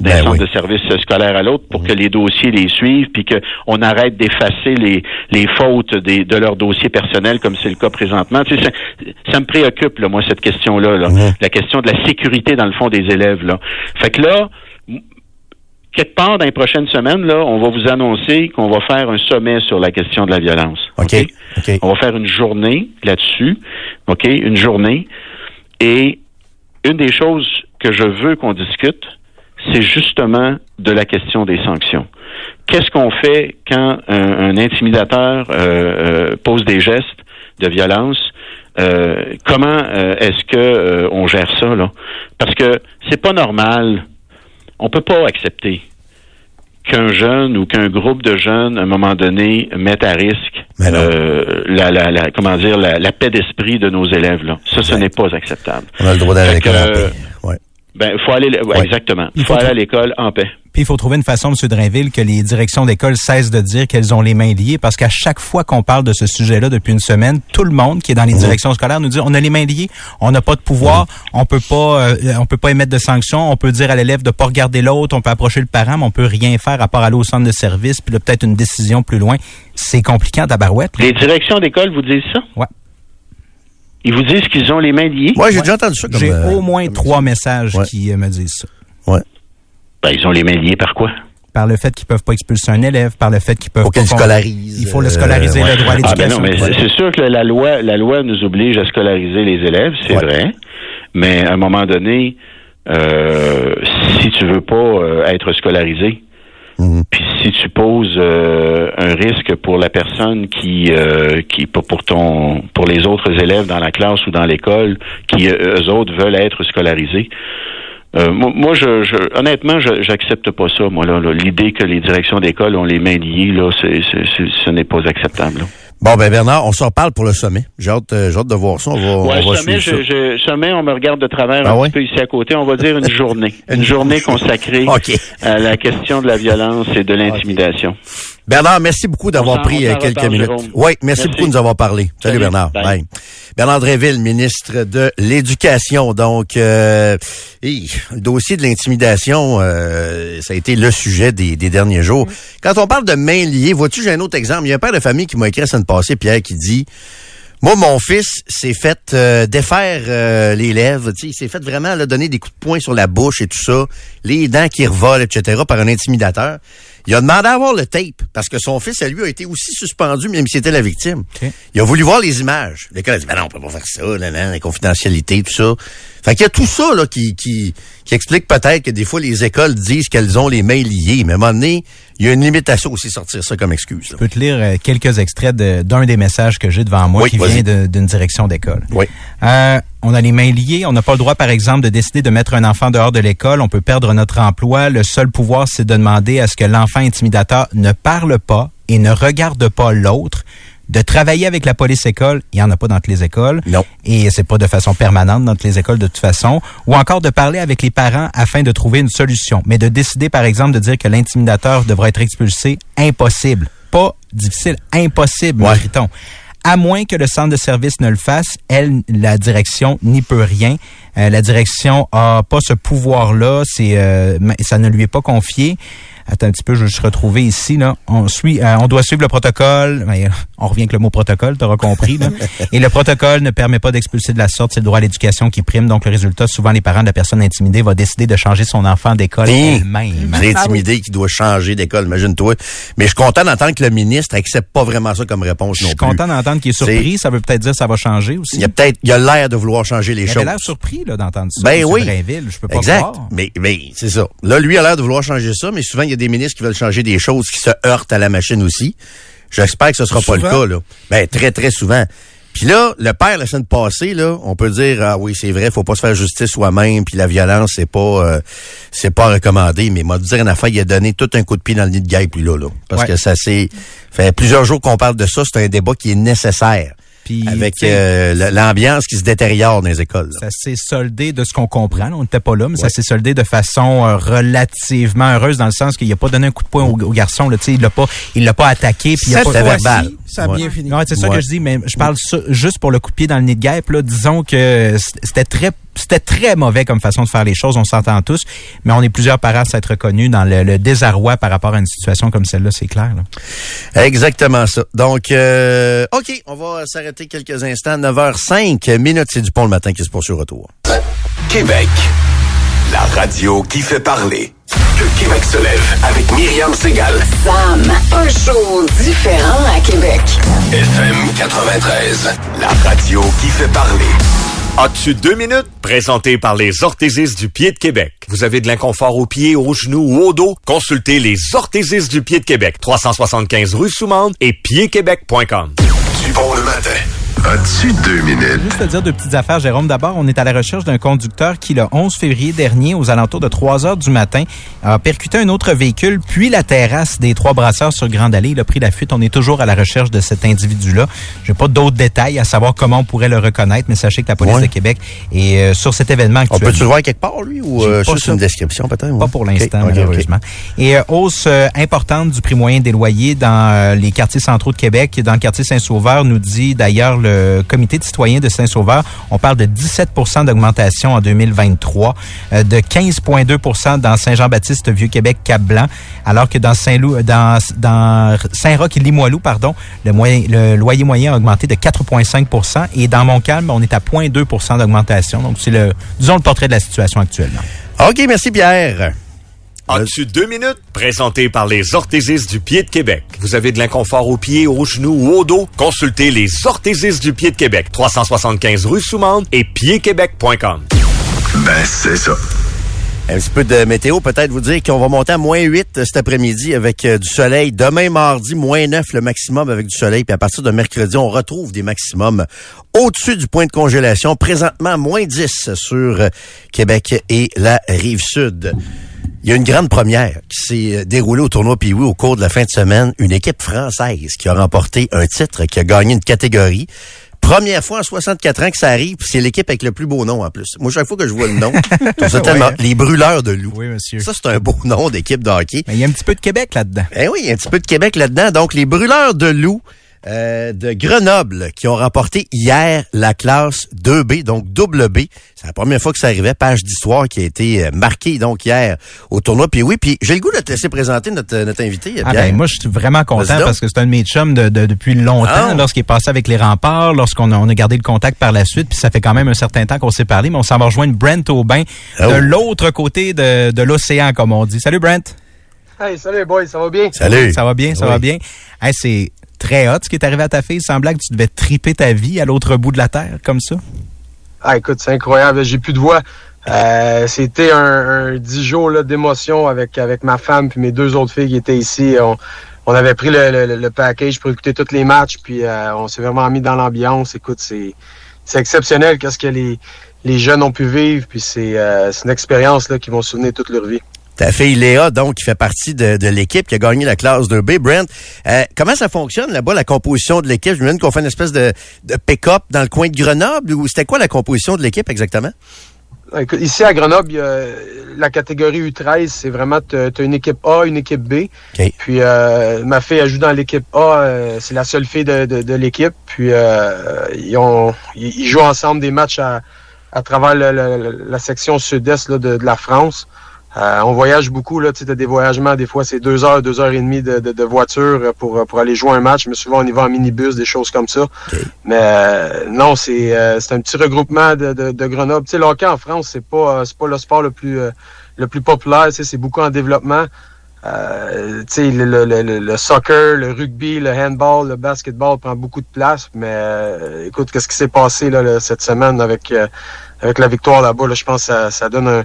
d'un Ben centre oui. de service scolaire à l'autre pour que les dossiers les suivent, puis qu'on arrête d'effacer les, les fautes des, de leurs dossiers personnels, comme c'est le cas présentement. Tu sais, ça, ça me préoccupe, là, moi, cette question-là, là. Mhm. la question de la sécurité, dans le fond, des élèves. Là. Fait que là, quelque part dans les prochaines semaines, là, on va vous annoncer qu'on va faire un sommet sur la question de la violence. OK? OK. On va faire une journée là-dessus. OK? Une journée. Et une des choses que je veux qu'on discute, c'est justement de la question des sanctions. Qu'est-ce qu'on fait quand un, un intimidateur euh, euh, pose des gestes de violence? Euh, comment euh, est-ce que euh, on gère ça là? Parce que c'est pas normal. On peut pas accepter qu'un jeune ou qu'un groupe de jeunes, à un moment donné, mette à risque euh, la, la, la- comment dire la, la paix d'esprit de nos élèves. Là. Ça, ce n'est pas acceptable. On a le droit d'aller Ben, faut aller ouais, Ouais. exactement. Il faut faut aller à l'école en paix. Puis il faut trouver une façon, M. Drainville, que les directions d'école cessent de dire qu'elles ont les mains liées, parce qu'à chaque fois qu'on parle de ce sujet-là depuis une semaine, tout le monde qui est dans les directions scolaires nous dit on a les mains liées, on n'a pas de pouvoir, on peut pas, euh, on peut pas émettre de sanctions, on peut dire à l'élève de pas regarder l'autre, on peut approcher le parent, mais on peut rien faire à part aller au centre de service, puis là, peut-être une décision plus loin. C'est compliqué en tabarouette. là. Les directions d'école vous disent ça? Ouais. Ils vous disent qu'ils ont les mains liées? Ouais, j'ai déjà entendu ça. comme, J'ai euh, au moins trois messages Ouais. qui euh, me disent ça. Ouais. Ben, ils ont les mains liées par quoi? Par le fait qu'ils peuvent pas expulser un élève, par le fait qu'ils peuvent Faut pas scolarise. Il faut le euh, scolariser, ouais. le droit à Ah ben non, l'éducation. mais Ouais. c'est sûr que la loi, la loi nous oblige à scolariser les élèves, c'est Ouais. vrai. Mais à un moment donné, euh, si tu veux pas euh, être scolarisé, Mhm. puis poses euh, un risque pour la personne qui, euh, qui pour, ton, pour les autres élèves dans la classe ou dans l'école, qui euh, eux autres veulent être scolarisés. euh, moi, je, je- honnêtement, j'accepte pas ça. Moi, là, là. l'idée que les directions d'école ont les mains liées, là, c'est, c'est- c'est- ce n'est pas acceptable. là. Bon, ben Bernard, on s'en reparle pour le sommet. J'ai hâte, euh, j'ai hâte de voir ça. On va, Ouais, on va sommet, je, je- sommet, on me regarde de travers Ah un ouais? petit peu ici à côté. On va dire une journée. une journée consacrée à la question de la violence et de l'intimidation. Bernard, merci beaucoup d'avoir pris euh, quelques minutes. Jérôme. Oui, merci, Merci. beaucoup de nous avoir parlé. Salut, Salut. Bernard. Bye. Bye. Bernard Dréville, ministre de l'Éducation. Donc, euh, le dossier de l'intimidation, euh, ça a été le sujet des, des derniers jours. Quand on parle de mains liées, vois-tu, j'ai un autre exemple. Il y a un père de famille qui m'a écrit la semaine passée, Pierre, qui dit... Moi, mon fils s'est fait euh, défaire euh, les lèvres, il s'est fait vraiment là, donner des coups de poing sur la bouche et tout ça, les dents qui revolent, etc., par un intimidateur. Il a demandé à avoir le tape parce que son fils, à lui, a été aussi suspendu, même si c'était la victime. Il a voulu voir les images. L'école a dit, ben non, on peut pas faire ça, là, là, la confidentialité, tout ça. Fait qu'il y a tout ça là, qui, qui, qui explique peut-être que des fois, les écoles disent qu'elles ont les mains liées. Mais à un moment donné, il y a une limite à ça aussi, sortir ça comme excuse. là. Je peux te lire euh, quelques extraits de- d'un des messages que j'ai devant moi Oui, qui vient d'une direction d'école. Oui. Euh, on a les mains liées. On n'a pas le droit, par exemple, de décider de mettre un enfant dehors de l'école. On peut perdre notre emploi. Le seul pouvoir, c'est de demander à ce que l'enfant intimidateur ne parle pas et ne regarde pas l'autre. De travailler avec la police école, il y en a pas dans toutes les écoles. Non. Et c'est pas de façon permanente dans toutes les écoles de toute façon. Ou encore de parler avec les parents afin de trouver une solution. Mais de décider, par exemple, de dire que l'intimidateur devrait être expulsé, impossible. Pas difficile, impossible, Ouais. À moins que le centre de service ne le fasse, elle, la direction n'y peut rien. Euh, la direction a pas ce pouvoir-là, c'est euh, ça ne lui est pas confié. Attends un petit peu, je vais juste retrouver ici. Là. On, suit, euh, on doit suivre le protocole. Ben, on revient avec le mot protocole, tu auras compris. Là. Et le protocole ne permet pas d'expulser de la sorte. C'est le droit à l'éducation qui prime. Donc, le résultat, souvent, les parents de la personne intimidée vont décider de changer son enfant d'école Hein? elle-même. C'est intimidé qui doit changer d'école, imagine-toi. Mais je suis content d'entendre que le ministre accepte pas vraiment ça comme réponse Je non suis plus. content d'entendre qu'il est surpris. Ça veut peut-être dire que ça va changer aussi. Il y a peut-être, il y a l'air de vouloir changer les Il choses. avait l'air surpris là, d'entendre ça. Ben oui. Drainville. Je peux pas Exact. croire. Mais, mais c'est ça. Là, lui a l'air de vouloir changer ça, mais souvent, il y a des ministres qui veulent changer des choses qui se heurtent à la machine aussi. J'espère que ce sera pas le cas, là. Ben, très, très souvent. Puis là, le père, la semaine passée, là, on peut dire, ah oui, c'est vrai, faut pas se faire justice soi-même, puis la violence, c'est pas, euh, c'est pas recommandé. Mais m'a dire affaire, il a donné tout un coup de pied dans le nid de guêpe, lui, là, là. Parce Ouais. que ça c'est fait plusieurs jours qu'on parle de ça, c'est un débat qui est nécessaire. Puis, avec euh, l'ambiance qui se détériore dans les écoles. là. Ça s'est soldé de ce qu'on comprend. on n'était pas là, mais ça s'est soldé de façon euh, relativement heureuse dans le sens qu'il a pas donné un coup de poing au, au garçon. Là, il l'a pas, il l'a pas attaqué. Puis il a pas verbal. Ça a bien fini. c'est ça que je dis, mais je parle juste pour le coup de pied dans le nid de guêpe. Là, disons que c'était très c'était très mauvais comme façon de faire les choses, on s'entend tous, mais on est plusieurs parents à s'être reconnus dans le, désarroi par rapport à une situation comme celle-là, c'est clair. Exactement ça. Donc, euh, OK, on va s'arrêter quelques instants. 9h05 minutes, c'est du pont le matin qui se poursuit au retour. Québec, la radio qui fait parler. Que Québec se lève avec Myriam Segal. Sam, un show différent à Québec. FM 93, la radio qui fait parler. As-tu deux minutes? Présenté par les orthésistes du pied de Québec. Vous avez de l'inconfort aux pieds, aux genoux ou au dos? Consultez les orthésistes du pied de Québec. 375 rue Soumande et piedquebec.com. Du bon le matin. As-tu deux minutes? Juste te dire deux petites affaires, Jérôme. D'abord, on est à la recherche d'un conducteur qui, le 11 février dernier, aux alentours de 3 heures du matin, a percuté un autre véhicule, puis la terrasse des Trois Brasseurs sur Grande Allée. Il a pris la fuite. On est toujours à la recherche de cet individu-là. Je n'ai pas d'autres détails à savoir comment on pourrait le reconnaître, mais sachez que la police de Québec est euh, sur cet événement. On peut-tu le voir quelque part, lui, ou euh, juste une description, peut-être? Pas pour l'instant, malheureusement. Et euh, hausse importante du prix moyen des loyers dans les quartiers centraux de Québec. Dans le quartier Saint-Sauveur, nous dit d'ailleurs le le comité de citoyens de Saint-Sauveur, on parle de 17% d'augmentation en 2023, euh, de 15,2% dans Saint-Jean-Baptiste, Vieux-Québec, Cap-Blanc, alors que dans Saint-Loup, dans, dans Saint-Roch et Limoilou, pardon, le loyer moyen a augmenté de 4,5% et dans Montcalm, on est à 0,2% d'augmentation. Donc, c'est le, disons, le portrait de la situation actuellement. OK, merci Pierre. As-tu deux minutes? Présenté par les orthésistes du pied de Québec. Vous avez de l'inconfort aux pieds, aux genoux ou au dos? Consultez les orthésistes du pied de Québec. 375 rue Soumande et piedquebec.com. Ben, c'est ça. Un petit peu de météo, peut-être vous dire qu'on va monter à moins 8 cet après-midi avec euh, du soleil. Demain, mardi, moins 9 le maximum avec du soleil. Puis à partir de mercredi, on retrouve des maximums au-dessus du point de congélation. Présentement, moins 10 sur euh, Québec et la rive sud. Il y a une grande première qui s'est euh, déroulée au tournoi oui au cours de la fin de semaine. Une équipe française qui a remporté un titre, qui a gagné une catégorie. Première fois en 64 ans que ça arrive, c'est l'équipe avec le plus beau nom en plus. Moi, chaque fois que je vois le nom, tellement les brûleurs de loups. Oui, monsieur. Ça, c'est un beau nom d'équipe de hockey. Mais il y a un petit peu de Québec là-dedans. Eh oui, il y a un petit peu de Québec là-dedans. Donc, les brûleurs de loups euh, de Grenoble qui ont remporté hier la classe 2B, donc double B. C'est la première fois que ça arrivait, page d'histoire qui a été euh, marquée donc hier au tournoi. Puis oui, puis j'ai le goût de te laisser présenter notre, notre invité. Ah ben, moi, je suis vraiment content parce que c'est un de mes chums de, depuis longtemps, ah. lorsqu'il est passé avec les remparts, lorsqu'on a, on a gardé le contact par la suite, puis ça fait quand même un certain temps qu'on s'est parlé, mais on s'en va rejoindre Brent Aubin oh. de l'autre côté de, de l'océan, comme on dit. Salut Brent! Hey, salut boy, ça va bien? Salut! Ça va bien, ça va bien. Hey, c'est très hot ce qui est arrivé à ta fille. Il semblait que tu devais triper ta vie à l'autre bout de la terre, comme ça? Ah, écoute, c'est incroyable. J'ai plus de voix. Euh, c'était un, dix jours d'émotion avec, ma femme puis mes deux autres filles qui étaient ici. On, avait pris le, package pour écouter tous les matchs, puis euh, on s'est vraiment mis dans l'ambiance. Écoute, c'est, c'est exceptionnel qu'est-ce que les, jeunes ont pu vivre, puis c'est, euh, une expérience là, qui vont souvenir toute leur vie. Ta fille Léa, donc, qui fait partie de, l'équipe qui a gagné la classe de b Brent, euh, comment ça fonctionne là-bas, la composition de l'équipe? Je me demande qu'on fait une espèce de, pick-up dans le coin de Grenoble ou c'était quoi la composition de l'équipe exactement? Ici à Grenoble, la catégorie U13, c'est vraiment tu as une équipe A, une équipe B. Puis euh, ma fille elle joue dans l'équipe A, euh, c'est la seule fille de, l'équipe. Puis ils, ont, ils, jouent ensemble des matchs à, travers la section sud-est de, la France. Euh, on voyage beaucoup, là, tu sais, des voyagements, des fois c'est deux heures, deux heures et demie de, de, voiture pour, pour aller jouer un match, mais souvent on y va en minibus, des choses comme ça. Mais euh, non, c'est euh, c'est un petit regroupement de, de, de Grenoble. Tu sais, le hockey en France, c'est pas c'est pas le sport le plus le plus populaire, tu sais, c'est beaucoup en développement. Euh, tu sais, le, le, le, soccer, le rugby, le handball, le basketball prend beaucoup de place. Mais écoute, qu'est-ce qui s'est passé là, cette semaine avec avec la victoire là-bas, là, je pense que ça, ça donne un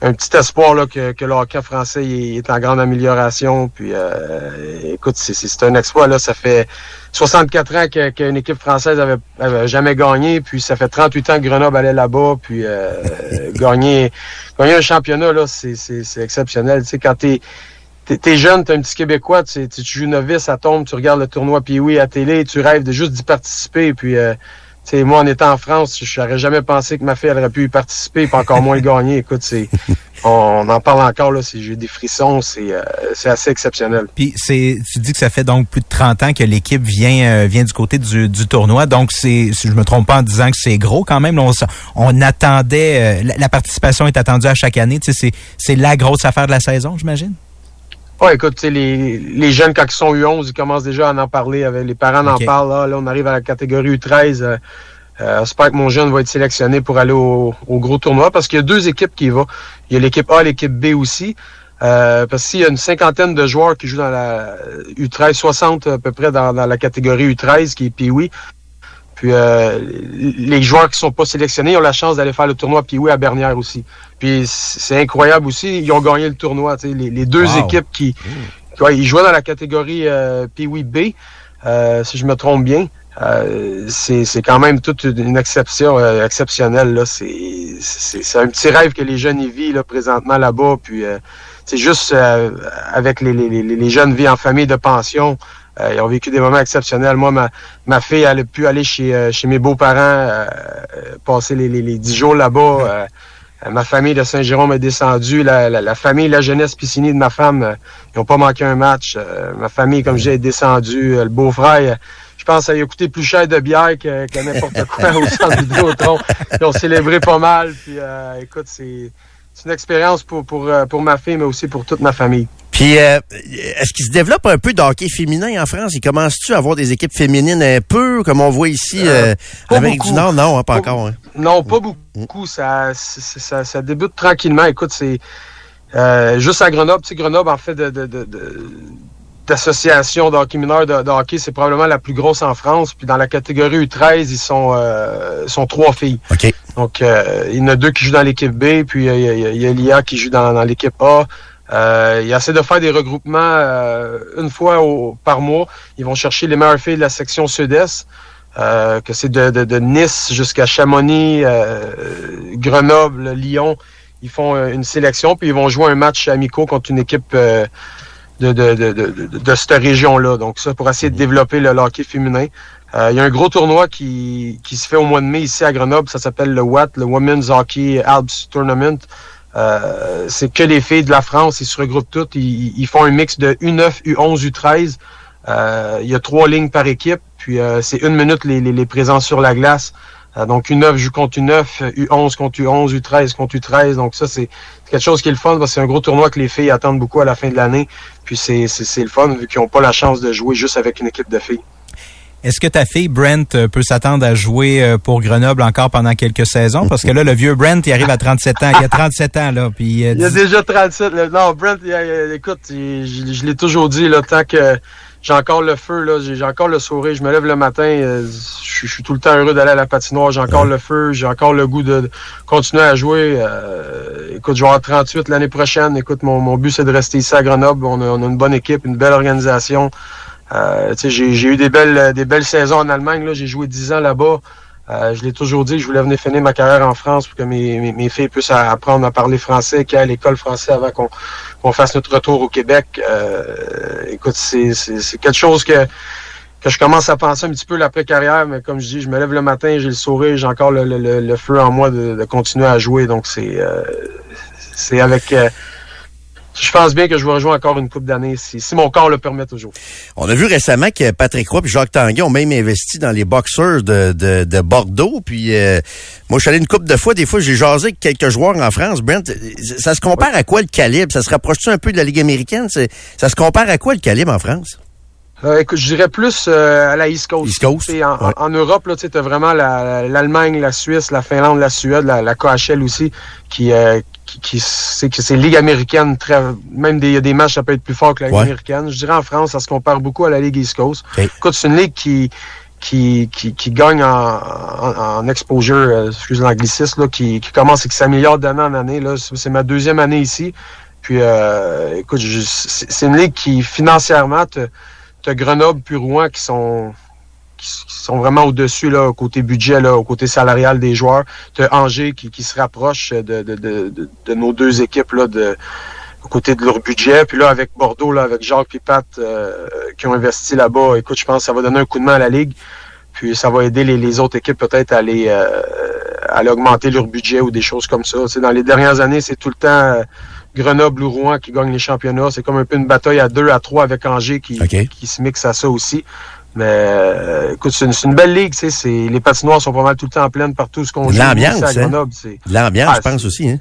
un petit espoir là, que, que le hockey français est en grande amélioration. Puis, euh, écoute, c'est un exploit. Là, ça fait 64 ans qu'une équipe française avait, avait, jamais gagné. Puis, ça fait 38 ans que Grenoble allait là-bas. Puis, euh, gagner, gagner un championnat, là, c'est exceptionnel. Tu sais, quand t'es T'es jeune, t'es un petit Québécois, tu, tu, joues novice, ça tombe, tu regardes le tournoi puis oui à télé, tu rêves de juste d'y participer, puis euh, moi, en étant en France, je n'aurais jamais pensé que ma fille aurait pu y participer, pas encore moins gagner. Écoute, c'est, on, en parle encore là. J'ai des frissons, c'est, euh, assez exceptionnel. Puis tu dis que ça fait donc plus de 30 ans que l'équipe vient, euh, du côté du, tournoi. Donc c'est, si je me trompe pas en disant que c'est gros quand même. on, attendait, euh, la, participation est attendue à chaque année. C'est la grosse affaire de la saison, j'imagine? Ouais, écoute, les, les jeunes, quand ils sont U11, ils commencent déjà à en parler. Avec, les parents en parlent. Là, là, on arrive à la catégorie U13. Euh, euh, j'espère que mon jeune va être sélectionné pour aller au, gros tournoi parce qu'il y a deux équipes qui y vont. Il y a l'équipe A et l'équipe B aussi. Euh, parce qu'il y a une cinquantaine de joueurs qui jouent dans la U13, 60 à peu près dans, la catégorie U13 qui est pee puis euh, les joueurs qui sont pas sélectionnés ont la chance d'aller faire le tournoi Pee-Wee à Bernière aussi. Puis c'est incroyable aussi, ils ont gagné le tournoi. Les, les deux équipes qui, ils jouaient dans la catégorie euh, Pee-Wee B, euh, si je me trompe bien. Euh, c'est quand même toute une exception euh, exceptionnelle. Là. C'est un petit rêve que les jeunes y vivent là, présentement là-bas. Puis c'est juste avec les, les, les, jeunes vivent en famille de pension. Euh, ils ont vécu des moments exceptionnels. Moi, ma, ma fille, elle a pu aller chez, euh, chez mes beaux-parents, euh, passer les, les, dix jours là-bas. ma famille de Saint-Jérôme est descendue. La, la, famille, la jeunesse piscine de ma femme, ils n'ont pas manqué un match. ma famille, comme j'ai, est descendue. le beau-frère, je pense, ça a coûté plus cher de bière que, que n'importe quoi au centre Vidéotron. Ils ont célébré pas mal. Puis, écoute, c'est, c'est une expérience pour, pour, pour ma fille, mais aussi pour toute ma famille. Puis, euh, est-ce qu'il se développe un peu d'hockey féminin en France? Il commence-tu à avoir des équipes féminines un peu, comme on voit ici euh, euh Amérique du Nord? Non, hein, pas, encore. Hein. Non, pas beaucoup. Ça, ça, ça, débute tranquillement. Écoute, c'est euh, juste à Grenoble. Tu sais, Grenoble, en fait, de, de, de, d'association de hockey mineur de, hockey, c'est probablement la plus grosse en France. Puis dans la catégorie U13, ils sont euh, sont trois filles. OK. Donc il y en a deux qui jouent dans l'équipe B, puis il y a, Lia qui joue dans, dans l'équipe A. Euh, il essaie de faire des regroupements euh, une fois par mois. Ils vont chercher les meilleures filles de la section sud-est, euh, que c'est de, de, Nice jusqu'à Chamonix, euh, Grenoble, Lyon. Ils font une sélection, puis ils vont jouer un match amico contre une équipe de, de, de, de, cette région-là. Donc ça, pour essayer de développer le hockey féminin. il y a un gros tournoi qui, qui se fait au mois de mai ici à Grenoble. Ça s'appelle le WAT, le Women's Hockey Alps Tournament. Euh, c'est que les filles de la France, ils se regroupent toutes, ils, font un mix de U9, U11, U13. il y a trois lignes par équipe, puis euh, c'est une minute les, présences sur la glace. Euh, donc U9 joue contre U9, U11 contre U11, U13 contre U13. Donc ça, c'est quelque chose qui est le fun, c'est un gros tournoi que les filles attendent beaucoup à la fin de l'année. Puis c'est le fun, vu qu'ils n'ont pas la chance de jouer juste avec une équipe de filles. Est-ce que ta fille Brent euh, peut s'attendre à jouer euh, pour Grenoble encore pendant quelques saisons? Parce que là, le vieux Brent, il arrive à 37 ans. Il a 37 ans, là. Puis, il, a déjà 37. Non, Brent, écoute, je, l'ai toujours dit, là, tant que j'ai encore le feu, là, j'ai encore le sourire. Je me lève le matin, euh, je, suis tout le temps heureux d'aller à la patinoire. J'ai encore le feu, j'ai encore le goût de, continuer à jouer. écoute, je vais avoir 38 l'année prochaine. Écoute, mon, mon but, c'est de rester ici à Grenoble. On a, on a une bonne équipe, une belle organisation. Euh, j'ai eu des belles, des belles saisons en Allemagne. J'ai joué dix ans là-bas. Euh, je l'ai toujours dit je voulais venir finir ma carrière en France pour que mes, mes, filles puissent apprendre à parler français, ait l'école française avant qu'on fasse notre retour au Québec. Euh, écoute, c'est quelque chose que, que je commence à penser un petit peu l'après-carrière, mais comme je dis, je me lève le matin, j'ai le sourire, j'ai encore le, le, le, feu en moi de, de continuer à jouer. Donc c'est euh, c'est avec je pense bien que je vais rejoindre encore une coupe d'années si, si, mon corps le permet toujours. On a vu récemment que Patrick Roy et Jacques Tanguay ont même investi dans les boxeurs de, de, de Bordeaux. Puis euh, moi, je suis allé une coupe de fois. Des fois, j'ai jasé avec quelques joueurs en France. Brent, ça se compare à quoi le calibre? Ça se rapproche-tu un peu de la Ligue américaine? Ça se compare à quoi le calibre en France? Euh, écoute, je dirais plus euh, à la East Coast. East Coast. En, en, Europe, tu as vraiment l'Allemagne, la, Suisse, la Finlande, la Suède, la, la KHL aussi, qui, euh, qui, c'est que c'est Ligue américaine très même des, des matchs ça peut être plus fort que la Ligue américaine. Je dirais en France, ça se compare beaucoup à la Ligue East Coast. Écoute, c'est une ligue qui qui, qui, qui gagne en, en, exposure, euh, excusez l'anglicisme, là, qui, qui commence et qui s'améliore d'année en année. Là, c'est ma deuxième année ici. Puis, euh, écoute, c'est une ligue qui financièrement, tu as Grenoble puis Rouen qui sont qui, sont vraiment au-dessus là, côté budget, là, au côté salarial des joueurs. Tu as Angers qui, qui se rapproche de, de, de, de, nos deux équipes là, de, au côté de leur budget. Puis là, avec Bordeaux, là, avec Jacques et Pat euh, qui ont investi là-bas, écoute, je pense que ça va donner un coup de main à la Ligue. Puis ça va aider les, autres équipes peut-être à aller, à augmenter leur budget ou des choses comme ça. dans les dernières années, c'est tout le temps Grenoble ou Rouen qui gagnent les championnats. C'est comme un peu une bataille à deux, à trois avec Angers qui, qui se mixe à ça aussi. Mais euh, écoute, c'est une, belle ligue, tu sais. Les patinoires sont pas mal tout le temps pleines partout ce qu'on joue. L'ambiance, à hein? L'ambiance, je pense aussi, hein?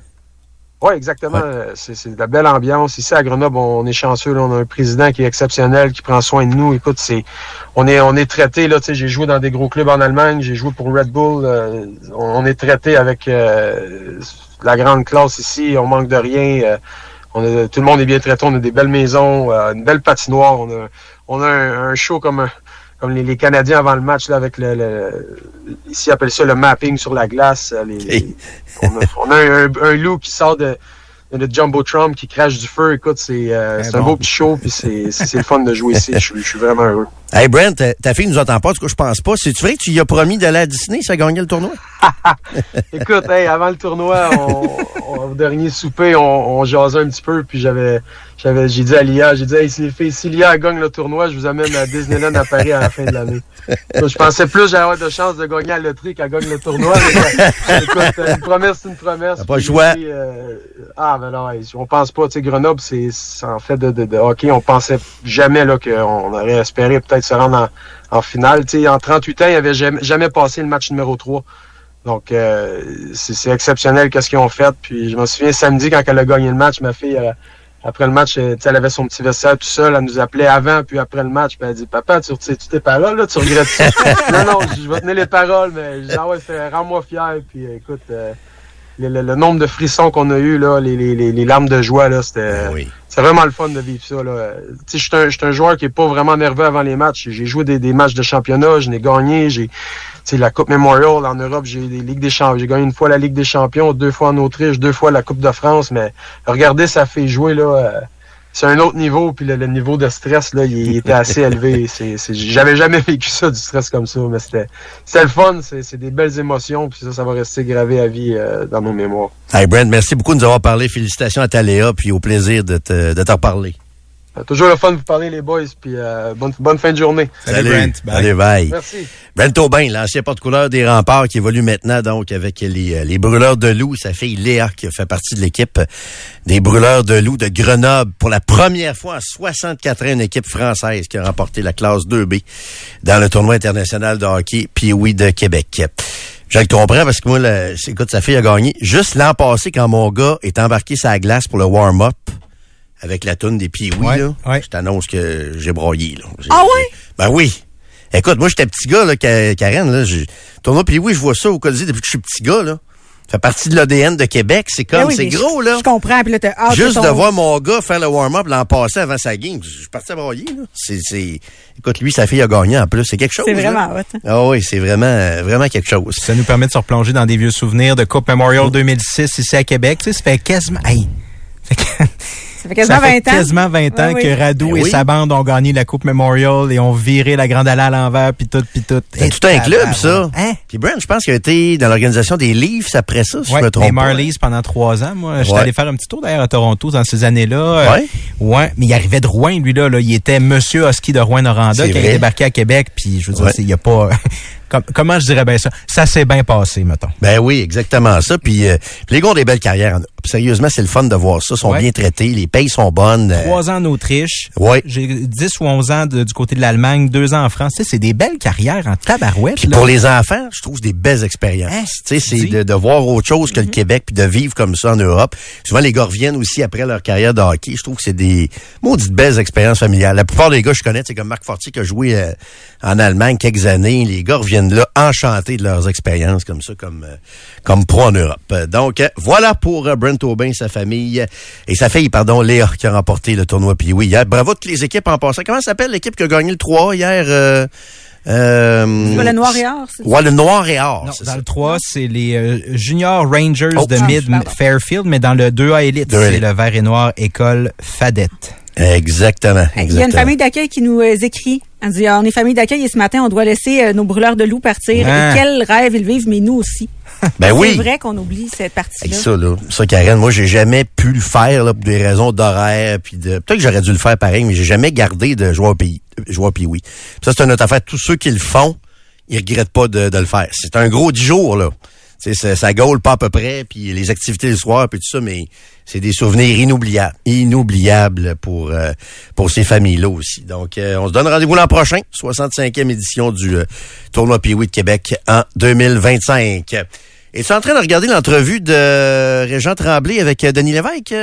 Oui, exactement. C'est de la belle ambiance. Ici à Grenoble, on est chanceux. Là. On a un président qui est exceptionnel, qui prend soin de nous. Écoute, c'est on est on est traité. Là, j'ai joué dans des gros clubs en Allemagne, j'ai joué pour Red Bull. Euh, on, est traité avec euh, la grande classe ici. On manque de rien. on a, tout le monde est bien traité. On a des belles maisons, une belle patinoire. On a, on a un, un show comme un, comme les, Canadiens avant le match, là, avec le, le, ici, ils appellent ça le mapping sur la glace. Euh, les, on a, un, loup qui sort de, de Jumbo Trump qui crache du feu. Écoute, c'est euh, un beau petit show, puis c'est le fun de jouer ici. Je, suis vraiment heureux. Hey Brent, ta fille nous entend pas, du coup, je pense pas. C'est-tu vrai que tu y as promis d'aller à Disney, ça a gagné le tournoi? Écoute, hey, avant le tournoi, au dernier souper, on, on jasait un petit peu, puis j'avais j'avais, j'ai dit à Lia, j'ai dit, hey, si, si Lia gagne le tournoi, je vous amène à Disneyland à Paris à la fin de l'année. je pensais plus j'allais avoir de chance de gagner à la loterie qu'à gagner le tournoi. Mais, écoute, une promesse, c'est une promesse. Pas. Euh, ah, ben non, on pense pas, tu sais, Grenoble, c'est, en fait de, de, de, hockey. On pensait jamais, là, qu'on aurait espéré peut-être se rendre en, en finale. Tu sais, en 38 ans, il avait jamais, jamais passé le match numéro 3. Donc, euh, c'est exceptionnel qu'est-ce qu'ils ont fait. Puis, je me souviens, samedi, quand elle a gagné le match, ma fille, euh, après le match, elle avait son petit vestiaire tout seul. Elle nous appelait avant, puis après le match. Puis elle dit Papa, tu retiens tes paroles, là, tu regrettes ça Non, non, je vais tenir les paroles, mais je dis Ah ouais, rends-moi fier. Puis écoute, euh, le, nombre de frissons qu'on a eu, là, les, les, les, larmes de joie, là, c'était ben c'est vraiment le fun de vivre ça. Là. Je suis un, un, joueur qui est pas vraiment nerveux avant les matchs. J'ai joué des, des matchs de championnat, je n'ai gagné, j'ai la Coupe Memorial en Europe, j'ai des Ligues des Champions. J'ai gagné une fois la Ligue des Champions, deux fois en Autriche, deux fois la Coupe de France, mais regardez, ça fait jouer là. Euh, c'est un autre niveau, puis le, niveau de stress, là, il, était assez élevé. C'est, j'avais jamais vécu ça, du stress comme ça, mais c'était, le fun, c'est, des belles émotions, puis ça, ça va rester gravé à vie euh, dans nos mémoires. Hey Brent, merci beaucoup de nous avoir parlé. Félicitations à Taléa, puis au plaisir de, te, de t'en parler. Euh, toujours le fun de vous parler, les boys, puis euh, bonne, bonne fin de journée. Salut, Brent. Bye. bye. Merci. Brent Aubin, l'ancien porte-couleur des remparts qui évolue maintenant donc avec les, euh, les brûleurs de loup. Sa fille Léa qui a fait partie de l'équipe des brûleurs de loup de Grenoble pour la première fois en 64 ans, une équipe française qui a remporté la classe 2B dans le tournoi international de hockey Pee-Wee de Québec. Je le comprends? Parce que moi, écoute, sa fille a gagné. Juste l'an passé, quand mon gars est embarqué sa glace pour le warm-up, avec la toune des pieds oui là, je t'annonce que j'ai broyé. Là. Ah ouais? Ben oui. Écoute, moi, j'étais petit gars, là, Karen, là. Tournoi puis oui, je vois ça au Colisée depuis que je suis petit gars, là. Ça fait partie de l'ADN de Québec. C'est comme, ben c'est gros, là. Je comprends. Puis là, Juste de voir mon gars faire le warm-up l'an passé avant sa game. Je suis parti à broyer, là. C'est, c'est, écoute, lui, sa fille a gagné en plus. C'est quelque chose. C'est vraiment hot. Ah oui, c'est vraiment, vraiment quelque chose. Ça nous permet de se replonger dans des vieux souvenirs de Coupe Memorial 2006 ici à Québec. Tu sais, ça fait quasiment, hey. Ça fait quasiment 20 ans. quasiment 20 ans que Radou ben et sa bande ont gagné la Coupe Memorial et ont viré la Grande Allée à l'envers, puis tout, puis tout. C'est tout un club, ça. Hein? Puis Brent, je pense qu'il a été dans l'organisation des Leafs après ça, si je me trompe les Marlies pendant trois ans. Moi, j'étais allé faire un petit tour d'ailleurs à Toronto dans ces années-là. Euh, ouais. ouais. Mais il arrivait de Rouen, lui, là. là. Il était Monsieur Husky de Rouen-Noranda qui a débarqué à Québec, puis je veux dire, il n'y a pas... comment je dirais bien ça? Ça s'est bien passé, mettons. Ben oui, exactement ça. Puis, euh, les gars ont des belles carrières. Sérieusement, c'est le fun de voir ça. Ils sont bien traités, les payes sont bonnes. Euh. Trois ans en Autriche. Oui. J'ai 10 ou 11 ans du côté de l'Allemagne, deux ans en France. Tu sais, c'est des belles carrières en tabarouette. Puis pour les enfants, je trouve des belles expériences. Tu sais, c'est de, de, voir autre chose que le mm-hmm. Québec puis de vivre comme ça en Europe. Souvent, les gars reviennent aussi après leur carrière de hockey. Je trouve que c'est des maudites belles expériences familiales. La plupart des gars que je connais, c'est comme Marc Fortier qui a joué euh, en Allemagne quelques années. Les gars reviennent là enchantés de leurs expériences comme ça, comme, euh, comme pro en Europe. Donc, voilà pour Brent Aubin, sa famille et sa fille, pardon, Léa, qui a remporté le tournoi puis oui hier. Bravo toutes les équipes en passant. Comment s'appelle l'équipe qui a gagné le 3 hier? Euh, euh, le Noir et Or. Ouais, le Noir et Or. Non, dans le 3, c'est les euh, Junior Rangers oh, de Mid Fairfield, mais dans le 2A Elite, c'est le Vert et Noir École Fadette. Exactement, Il y a une famille d'accueil qui nous écrit. Elle dit, on est famille d'accueil et ce matin, on doit laisser nos brûleurs de loups partir. Ah. quel rêve ils vivent, mais nous aussi. Ben oui. C'est vrai qu'on oublie cette partie-là. Ça, là. Ça, Karen, moi, j'ai jamais pu le faire, là, pour des raisons d'horaire, puis de, peut-être que j'aurais dû le faire pareil, mais j'ai jamais gardé de jouer au pays, jouer puis oui. Ça, c'est une autre affaire. Tous ceux qui le font, il regrette pas de, le faire. C'est un gros dix jours, là. Ça, ça gaule pas à peu près, puis les activités le soir, puis tout ça, mais c'est des souvenirs inoubliables, inoubliables pour euh, pour ces familles-là aussi. Donc, euh, on se donne rendez-vous l'an prochain, 65e édition du euh, tournoi Pee de Québec en 2025. Et tu es en train de regarder l'entrevue de Régent Tremblay avec Denis Lévesque,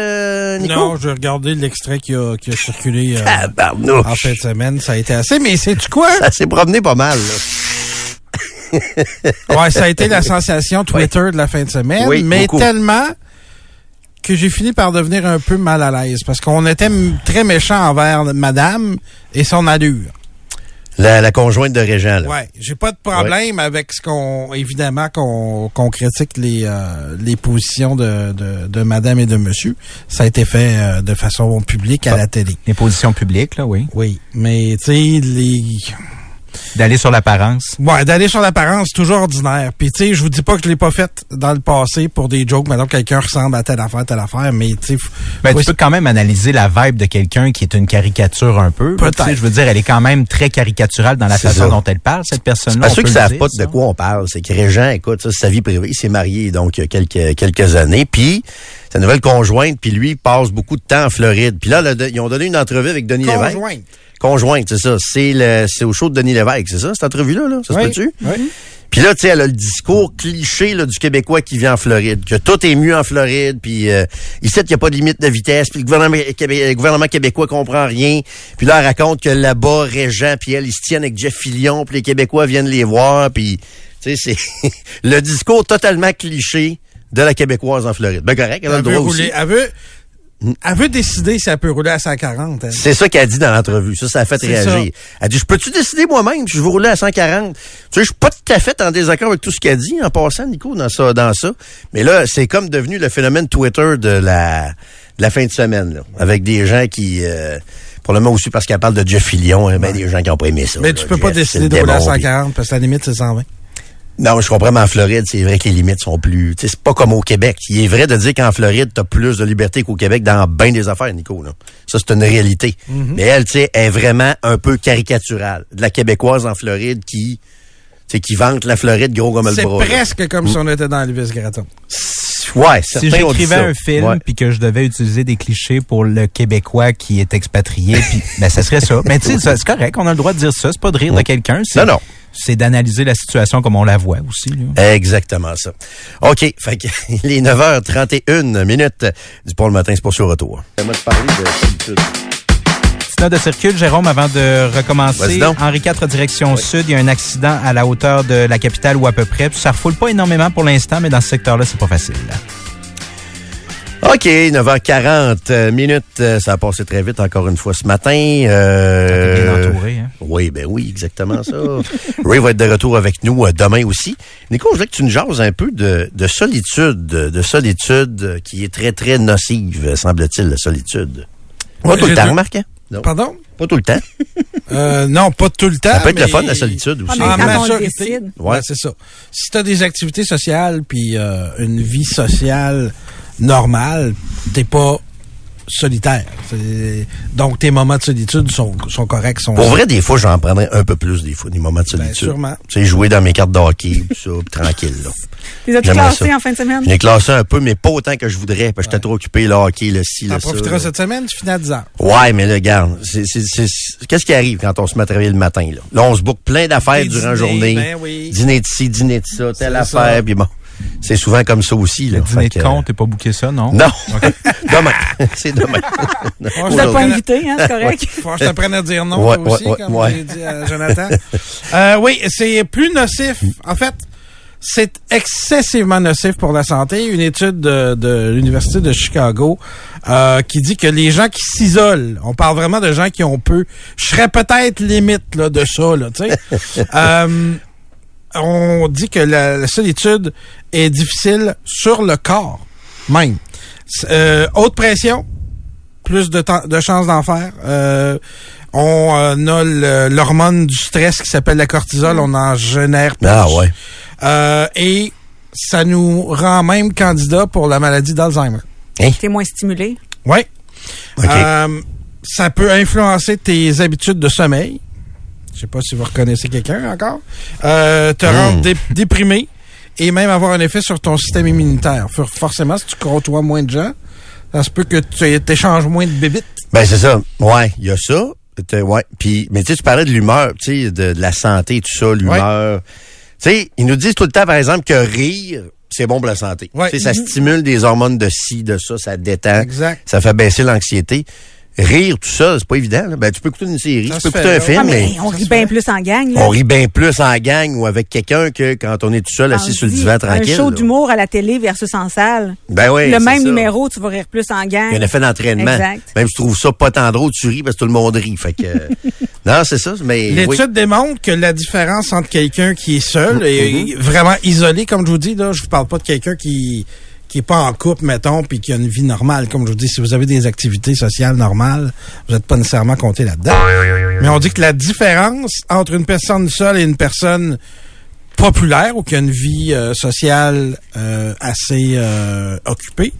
Nico? Non, j'ai regardé l'extrait qui a, qui a circulé en fin de semaine. Ça a été assez, mais c'est tu quoi? Ça s'est promené pas mal, là. ouais, ça a été la sensation Twitter de la fin de semaine, mais tellement que j'ai fini par devenir un peu mal à l'aise parce qu'on était très méchant envers madame et son allure. La, conjointe de Régent. Là. Ouais, j'ai pas de problème avec ce qu'on évidemment qu'on critique les euh, les positions de, de, madame et de monsieur. Ça a été fait euh, de façon publique à la télé. Les positions publiques là, oui. Oui, mais tu sais les D'aller sur l'apparence. Ouais, d'aller sur l'apparence, toujours ordinaire. Puis tu sais, je vous dis pas que je l'ai pas fait dans le passé pour des jokes, maintenant quelqu'un ressemble à telle affaire, telle affaire, mais tu sais... Ben, tu peux quand même analyser la vibe de quelqu'un qui est une caricature un peu. Peut-être. Je veux dire, elle est quand même très caricaturale dans la façon dont elle parle, cette personne-là. C'est ceux qui savent pas de quoi on parle. C'est que Régent, écoute, ça, sa vie privée, il s'est marié donc il y a quelques, quelques années, puis sa nouvelle conjointe, puis lui, passe beaucoup de temps en Floride. Puis là, ils ont donné une entrevue avec Denis Lévesque. Conjointe. Conjointe, c'est ça. C'est le, c'est au show de Denis Lévesque, c'est ça, cette entrevue-là, là? Ça se peut-tu? Oui. Puis là, tu sais, elle a le discours cliché là, du Québécois qui vit en Floride, que tout est mieux en Floride, puis euh, il n'y a pas de limite de vitesse, puis le gouvernement, le gouvernement québécois comprend rien. Puis là, elle raconte que là-bas, Régent, puis elle, ils se tiennent avec Jeff Fillion, puis les Québécois viennent les voir, puis tu sais, c'est le discours totalement cliché de la Québécoise en Floride. Ben correct, elle a le droit aussi. Elle veut, elle veut décider si elle peut rouler à 140. C'est ça qu'elle a dit dans l'entrevue. Ça, ça a fait réagir. Elle dit, je peux-tu décider moi-même si je veux rouler à 140? Tu sais, je suis pas tout à fait en désaccord avec tout ce qu'elle dit en passant, Nico, dans ça, dans ça. Mais là, c'est comme devenu le phénomène Twitter de la, de la fin de semaine, là, avec des gens qui, euh, probablement aussi parce qu'elle parle de Jeff Fillion, hein, ben, des gens qui ont pas aimé ça. Mais tu peux pas décider de rouler à 140 parce que la limite, c'est 120. Non, je comprends, mais en Floride, c'est vrai que les limites sont plus... C'est pas comme au Québec. Il est vrai de dire qu'en Floride, t'as plus de liberté qu'au Québec dans bien des affaires, Nico. Là. Ça, c'est une réalité. Mhm. Mais elle, tu sais, est vraiment un peu caricaturale. De la Québécoise en Floride qui... C'est qui vante la Floride gros comme le bras. C'est presque comme si on était dans Elvis Gratton. Ouais, Si j'écrivais un film puis que je devais utiliser des clichés pour le Québécois qui est expatrié, puis ben ça serait ça. Mais tu sais, c'est correct, on a le droit de dire ça. C'est pas de rire de quelqu'un. Non, non c'est d'analyser la situation comme on la voit aussi. Exactement ça. OK, fait que les 9h31 minutes du Pôle Matin, c'est pour sur retour. Parler de Petite note de circule, Jérôme, avant de recommencer. Henri IV, direction sud, il y a un accident à la hauteur de la capitale ou à peu près. Ça refoule pas énormément pour l'instant, mais dans ce secteur-là, c'est pas facile. OK, 9h40 euh, minutes. Euh, ça a passé très vite encore une fois ce matin. Euh, bien entouré, hein? Oui, ben oui, exactement ça. Ray va être de retour avec nous euh, demain aussi. Nico, je voulais que tu nous jases un peu de, de solitude, de solitude qui est très, très nocive, semble-t-il, la solitude. Pas tout le temps, remarque, hein? Pardon? Pas tout le temps. euh, non, pas tout le temps. Ça peut être le fun, la solitude aussi. Majorité. Ouais, c'est ça. Si tu as des activités sociales puis euh, une vie sociale normal, t'es pas solitaire. Donc, tes moments de solitude sont, sont corrects. Sont Pour vrai, des fois, j'en prendrais un peu plus, des fois, des moments de ben, solitude. Ben, sûrement. Tu sais, jouer dans mes cartes de hockey, ça, tranquille, là. Les as-tu classés en fin de semaine? Je l'ai classé un peu, mais pas autant que je voudrais, parce que j'étais trop occupé, le hockey, le ci, le ça. profiteras cette semaine, tu finis à 10 heures. Ouais, mais là, regarde, qu'est-ce qui arrive quand on se met à travailler le matin, là? Là, on se boucle plein d'affaires durant la journée. Ben oui. Dîner de ci, dîner de ça, telle affaire, puis bon c'est souvent comme ça aussi. Là. Le dîner de con, t'es pas bouqué ça, non? Non. demain. c'est demain. Vous n'êtes pas invité, hein, c'est correct? Faut que je t'apprenne à dire non, toi aussi, comme j'ai dit à Jonathan. euh, oui, c'est plus nocif. En fait, c'est excessivement nocif pour la santé. Une étude de, de l'Université de Chicago euh, qui dit que les gens qui s'isolent, on parle vraiment de gens qui ont peu, je serais peut-être limite là, de ça, là, tu sais. euh, on dit que la, solitude est difficile sur le corps même. Euh, haute pression, plus de, de chances d'en faire. Euh, on euh, a l'hormone du stress qui s'appelle la cortisol, on en génère plus. Ah ouais. Euh, et ça nous rend même candidat pour la maladie d'Alzheimer. Hein? T'es moins stimulé? Oui. ça peut influencer tes habitudes de sommeil je sais pas si vous reconnaissez quelqu'un encore, euh, te rendre hmm. déprimé et même avoir un effet sur ton système immunitaire. Forcément, si tu côtoies moins de gens, ça se peut que tu échanges moins de bébites. Ben c'est ça. Ouais, il y a ça. Ouais. Puis, mais tu sais, tu parlais de l'humeur, tu sais, de, la santé, tout ça, l'humeur. Tu sais, ils nous disent tout le temps, par exemple, que rire, c'est bon pour la santé. Ouais. Ça mm-hmm. stimule des hormones de ci, de ça, ça détend. Exact. Ça fait baisser l'anxiété rire tout ça, c'est pas évident. Ben, tu peux écouter une série, tu peux écouter un film, mais, On rit bien plus en gang. On rit bien plus en gang ou avec quelqu'un que quand on est tout seul assis sur le divan tranquille. Un show d'humour à la télé versus en salle. Ben oui, Le même numéro, tu vas rire plus en gang. Il y a un effet d'entraînement. Exact. Même si tu trouves ça pas tant drôle, tu ris parce que tout le monde rit. Fait que, non, c'est ça. Mais l'étude démontre que la différence entre quelqu'un qui est seul et mm-hmm. vraiment isolé, comme je vous dis là, je vous parle pas de quelqu'un qui qui est pas en couple, mettons, puis qui a une vie normale. Comme je vous dis, si vous avez des activités sociales normales, vous n'êtes pas nécessairement compté là-dedans. Mais on dit que la différence entre une personne seule et une personne populaire ou qui a une vie euh, sociale euh, assez euh, occupée,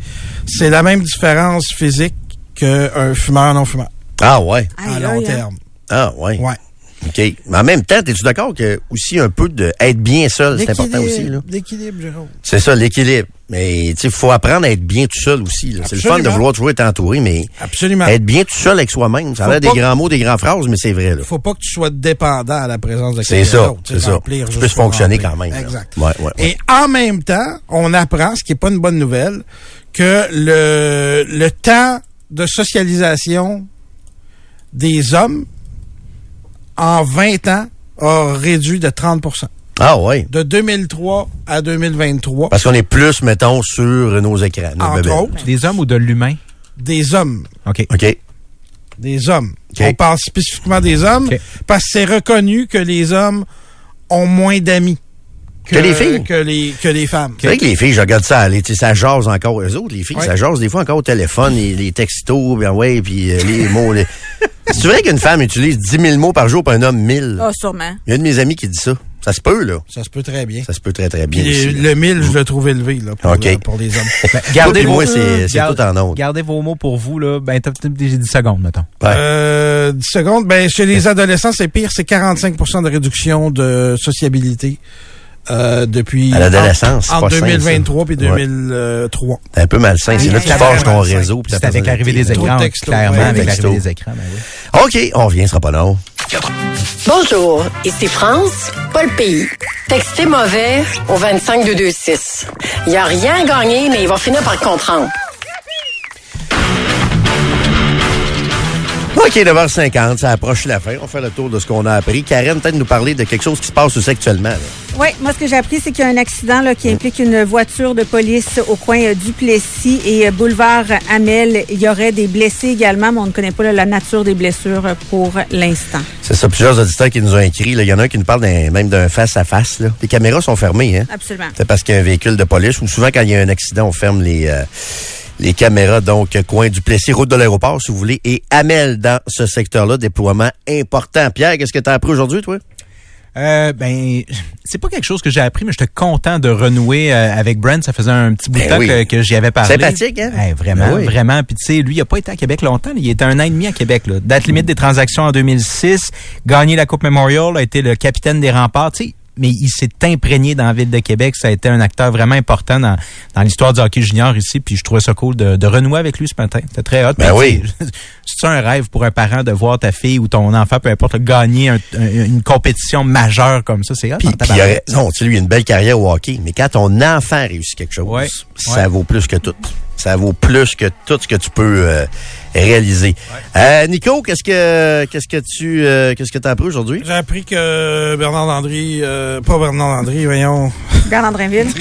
c'est la même différence physique qu'un fumeur non-fumeur. Ah ouais. À long terme. Ah ouais. Ouais. OK. Mais en même temps, es-tu d'accord que aussi un peu de être bien seul, c'est important aussi, là? L'équilibre, Jérôme. C'est ça, l'équilibre. Mais tu sais, faut apprendre à être bien tout seul aussi. C'est le fun de vouloir toujours être entouré, mais Absolument. être bien tout seul avec soi-même. Ça a l'air des grands mots, des grandes phrases, mais c'est vrai. Là. Faut pas que tu sois dépendant à la présence de quelqu'un d'autre. C'est ça, c'est ça. Tu peux fonctionner quand même. Exact. Ouais, ouais, Et en même temps, on apprend, ce qui est pas une bonne nouvelle, que le, le temps de socialisation des hommes en 20 ans a réduit de 30% ah oui. De 2003 à 2023. Parce qu'on est plus, mettons, sur nos écrans. Entre autres. Des hommes ou de l'humain? Des hommes. OK. OK. Des hommes. On parle spécifiquement des hommes parce que c'est reconnu que les hommes ont moins d'amis. Que, les filles? Que les, que les femmes. C'est vrai que les filles, je regarde ça, les, ça jase encore. Eux autres, les filles, ça jase des fois encore au téléphone, les, les textos, bien ouais, puis euh, les mots. C'est vrai qu'une femme utilise 10 000 mots par jour, puis un homme 1000. Ah, oh, sûrement. Il y a un de mes amis qui dit ça. Ça se peut, là. Ça se peut très bien. Ça se peut très, très bien. le 1000, je le trouve élevé, là, pour, euh, pour les hommes. Ben, gardez vos, moi, c'est tout en ordre. Gardez vos mots pour vous, là. Ben, t'as peut-être 10 secondes, mettons. Euh, 10 secondes. Ben, chez les adolescents, c'est pire. C'est 45% de réduction de sociabilité. Euh, depuis à l'adolescence, en, 2023 puis 2003. C'est un peu malsain. C'est là que tu forges ton réseau. C'est avec l'arrivée des écrans. Clairement, avec l'arrivée des écrans. Ben OK, on revient, ce sera pas long. Bonjour, ici France, pas le pays. Textez mauvais au 25226. Il n'y a rien à gagner, mais il va finir par comprendre. OK, 9h50, ça approche la fin. On fait le tour de ce qu'on a appris. Karen, peut-être nous parler de quelque chose qui se passe aussi actuellement. Oui, moi, ce que j'ai appris, c'est qu'il y a un accident là, qui implique une voiture de police au coin du Plessis et euh, boulevard Amel. Il y aurait des blessés également, mais on ne connaît pas la nature des blessures pour l'instant. C'est ça, plusieurs auditeurs qui nous ont écrit. Il y en a un qui nous parle même d'un face-à-face. Les caméras sont fermées. Hein? Absolument. C'est parce qu'il y a un véhicule de police ou souvent, quand il y a un accident, on ferme les... Euh, les caméras, donc, coin du Plessis, route de l'aéroport, si vous voulez, et Amel dans ce secteur-là, déploiement important. Pierre, qu'est-ce que tu as appris aujourd'hui, toi? Euh, ben, c'est pas quelque chose que j'ai appris, mais j'étais content de renouer euh, avec Brent. Ça faisait un petit bout de ben temps que, j'y avais parlé. Sympathique, hein? vraiment, ben vraiment. Puis tu sais, lui, il a pas été à Québec longtemps. Il était un an et demi à Québec. Là. Date limite des transactions en 2006. Gagné la Coupe Memorial, a été le capitaine des remparts. Tu sais, mais il s'est imprégné dans la ville de Québec. Ça a été un acteur vraiment important dans, dans l'histoire du hockey junior ici. Puis je trouvais ça cool de, de renouer avec lui ce matin. C'était très hot. Ben oui. C'est un rêve pour un parent de voir ta fille ou ton enfant, peu importe, gagner une compétition majeure comme ça? C'est hot. Puis, puis non, tu sais, lui, il a une belle carrière au hockey. Mais quand ton enfant réussit quelque chose, ça vaut plus que tout. Ça vaut plus que tout ce que tu peux euh, réaliser. Euh, Nico, qu'est-ce que qu'est-ce que tu euh, qu'est-ce que tu as appris aujourd'hui? J'ai appris que Bernard Landry, pas Bernard Landry, voyons. Bernard Drinville.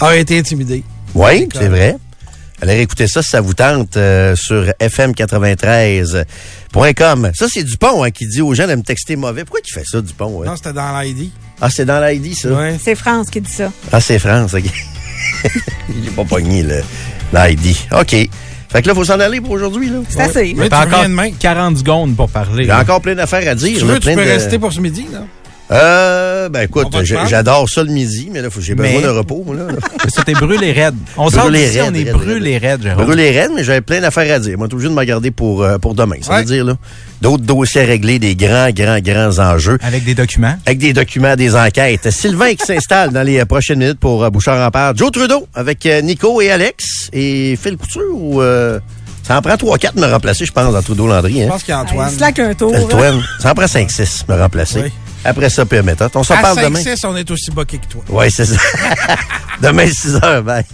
a été intimidé. Oui, c'est vrai. Allez écouter ça si ça vous tente sur fm93.com. Ça, c'est Dupont hein, qui dit aux gens de me texter mauvais. Pourquoi il fait ça, Dupont? Non, c'était dans l'ID. Ah, c'est dans l'ID, ça? C'est France qui dit ça. Ah, c'est France, OK. Il n'est pas pogné, l'ID. OK. Fait que là, il faut s'en aller pour aujourd'hui. là. C'est assez. Mais t'as encore 40 secondes pour parler. A encore plein d'affaires à dire. Tu veux, tu peux rester pour ce midi, là? Euh, ben écoute, j'adore ça le midi, mais là, j'ai besoin de repos, moi, là. C'était brûlé raide. On sort d'ici, on est brûlé raide, Jérôme. Brûlé raide, mais j'avais plein d'affaires à dire. Moi, obligé de me garder pour, euh, pour demain. Ça veut dire, là, d'autres dossiers à régler, des grands, grands, grands enjeux. Avec des documents. Avec des documents, des enquêtes. Sylvain qui s'installe dans les prochaines minutes pour euh, Bouchard en part. Joe Trudeau avec euh, Nico et Alex. Et Phil Couture ou... Ça en prend 3-4 me remplacer, je pense, dans Trudeau-Landry. Hein? Je pense qu'il y a Antoine. C'est un tour. Antoine. Ça en prend 5-6 me remplacer. Oui. Après ça, méthode. On s'en parle demain. À 5-6, on est aussi boqué que toi. Oui, c'est ça. demain, 6 h. Bye.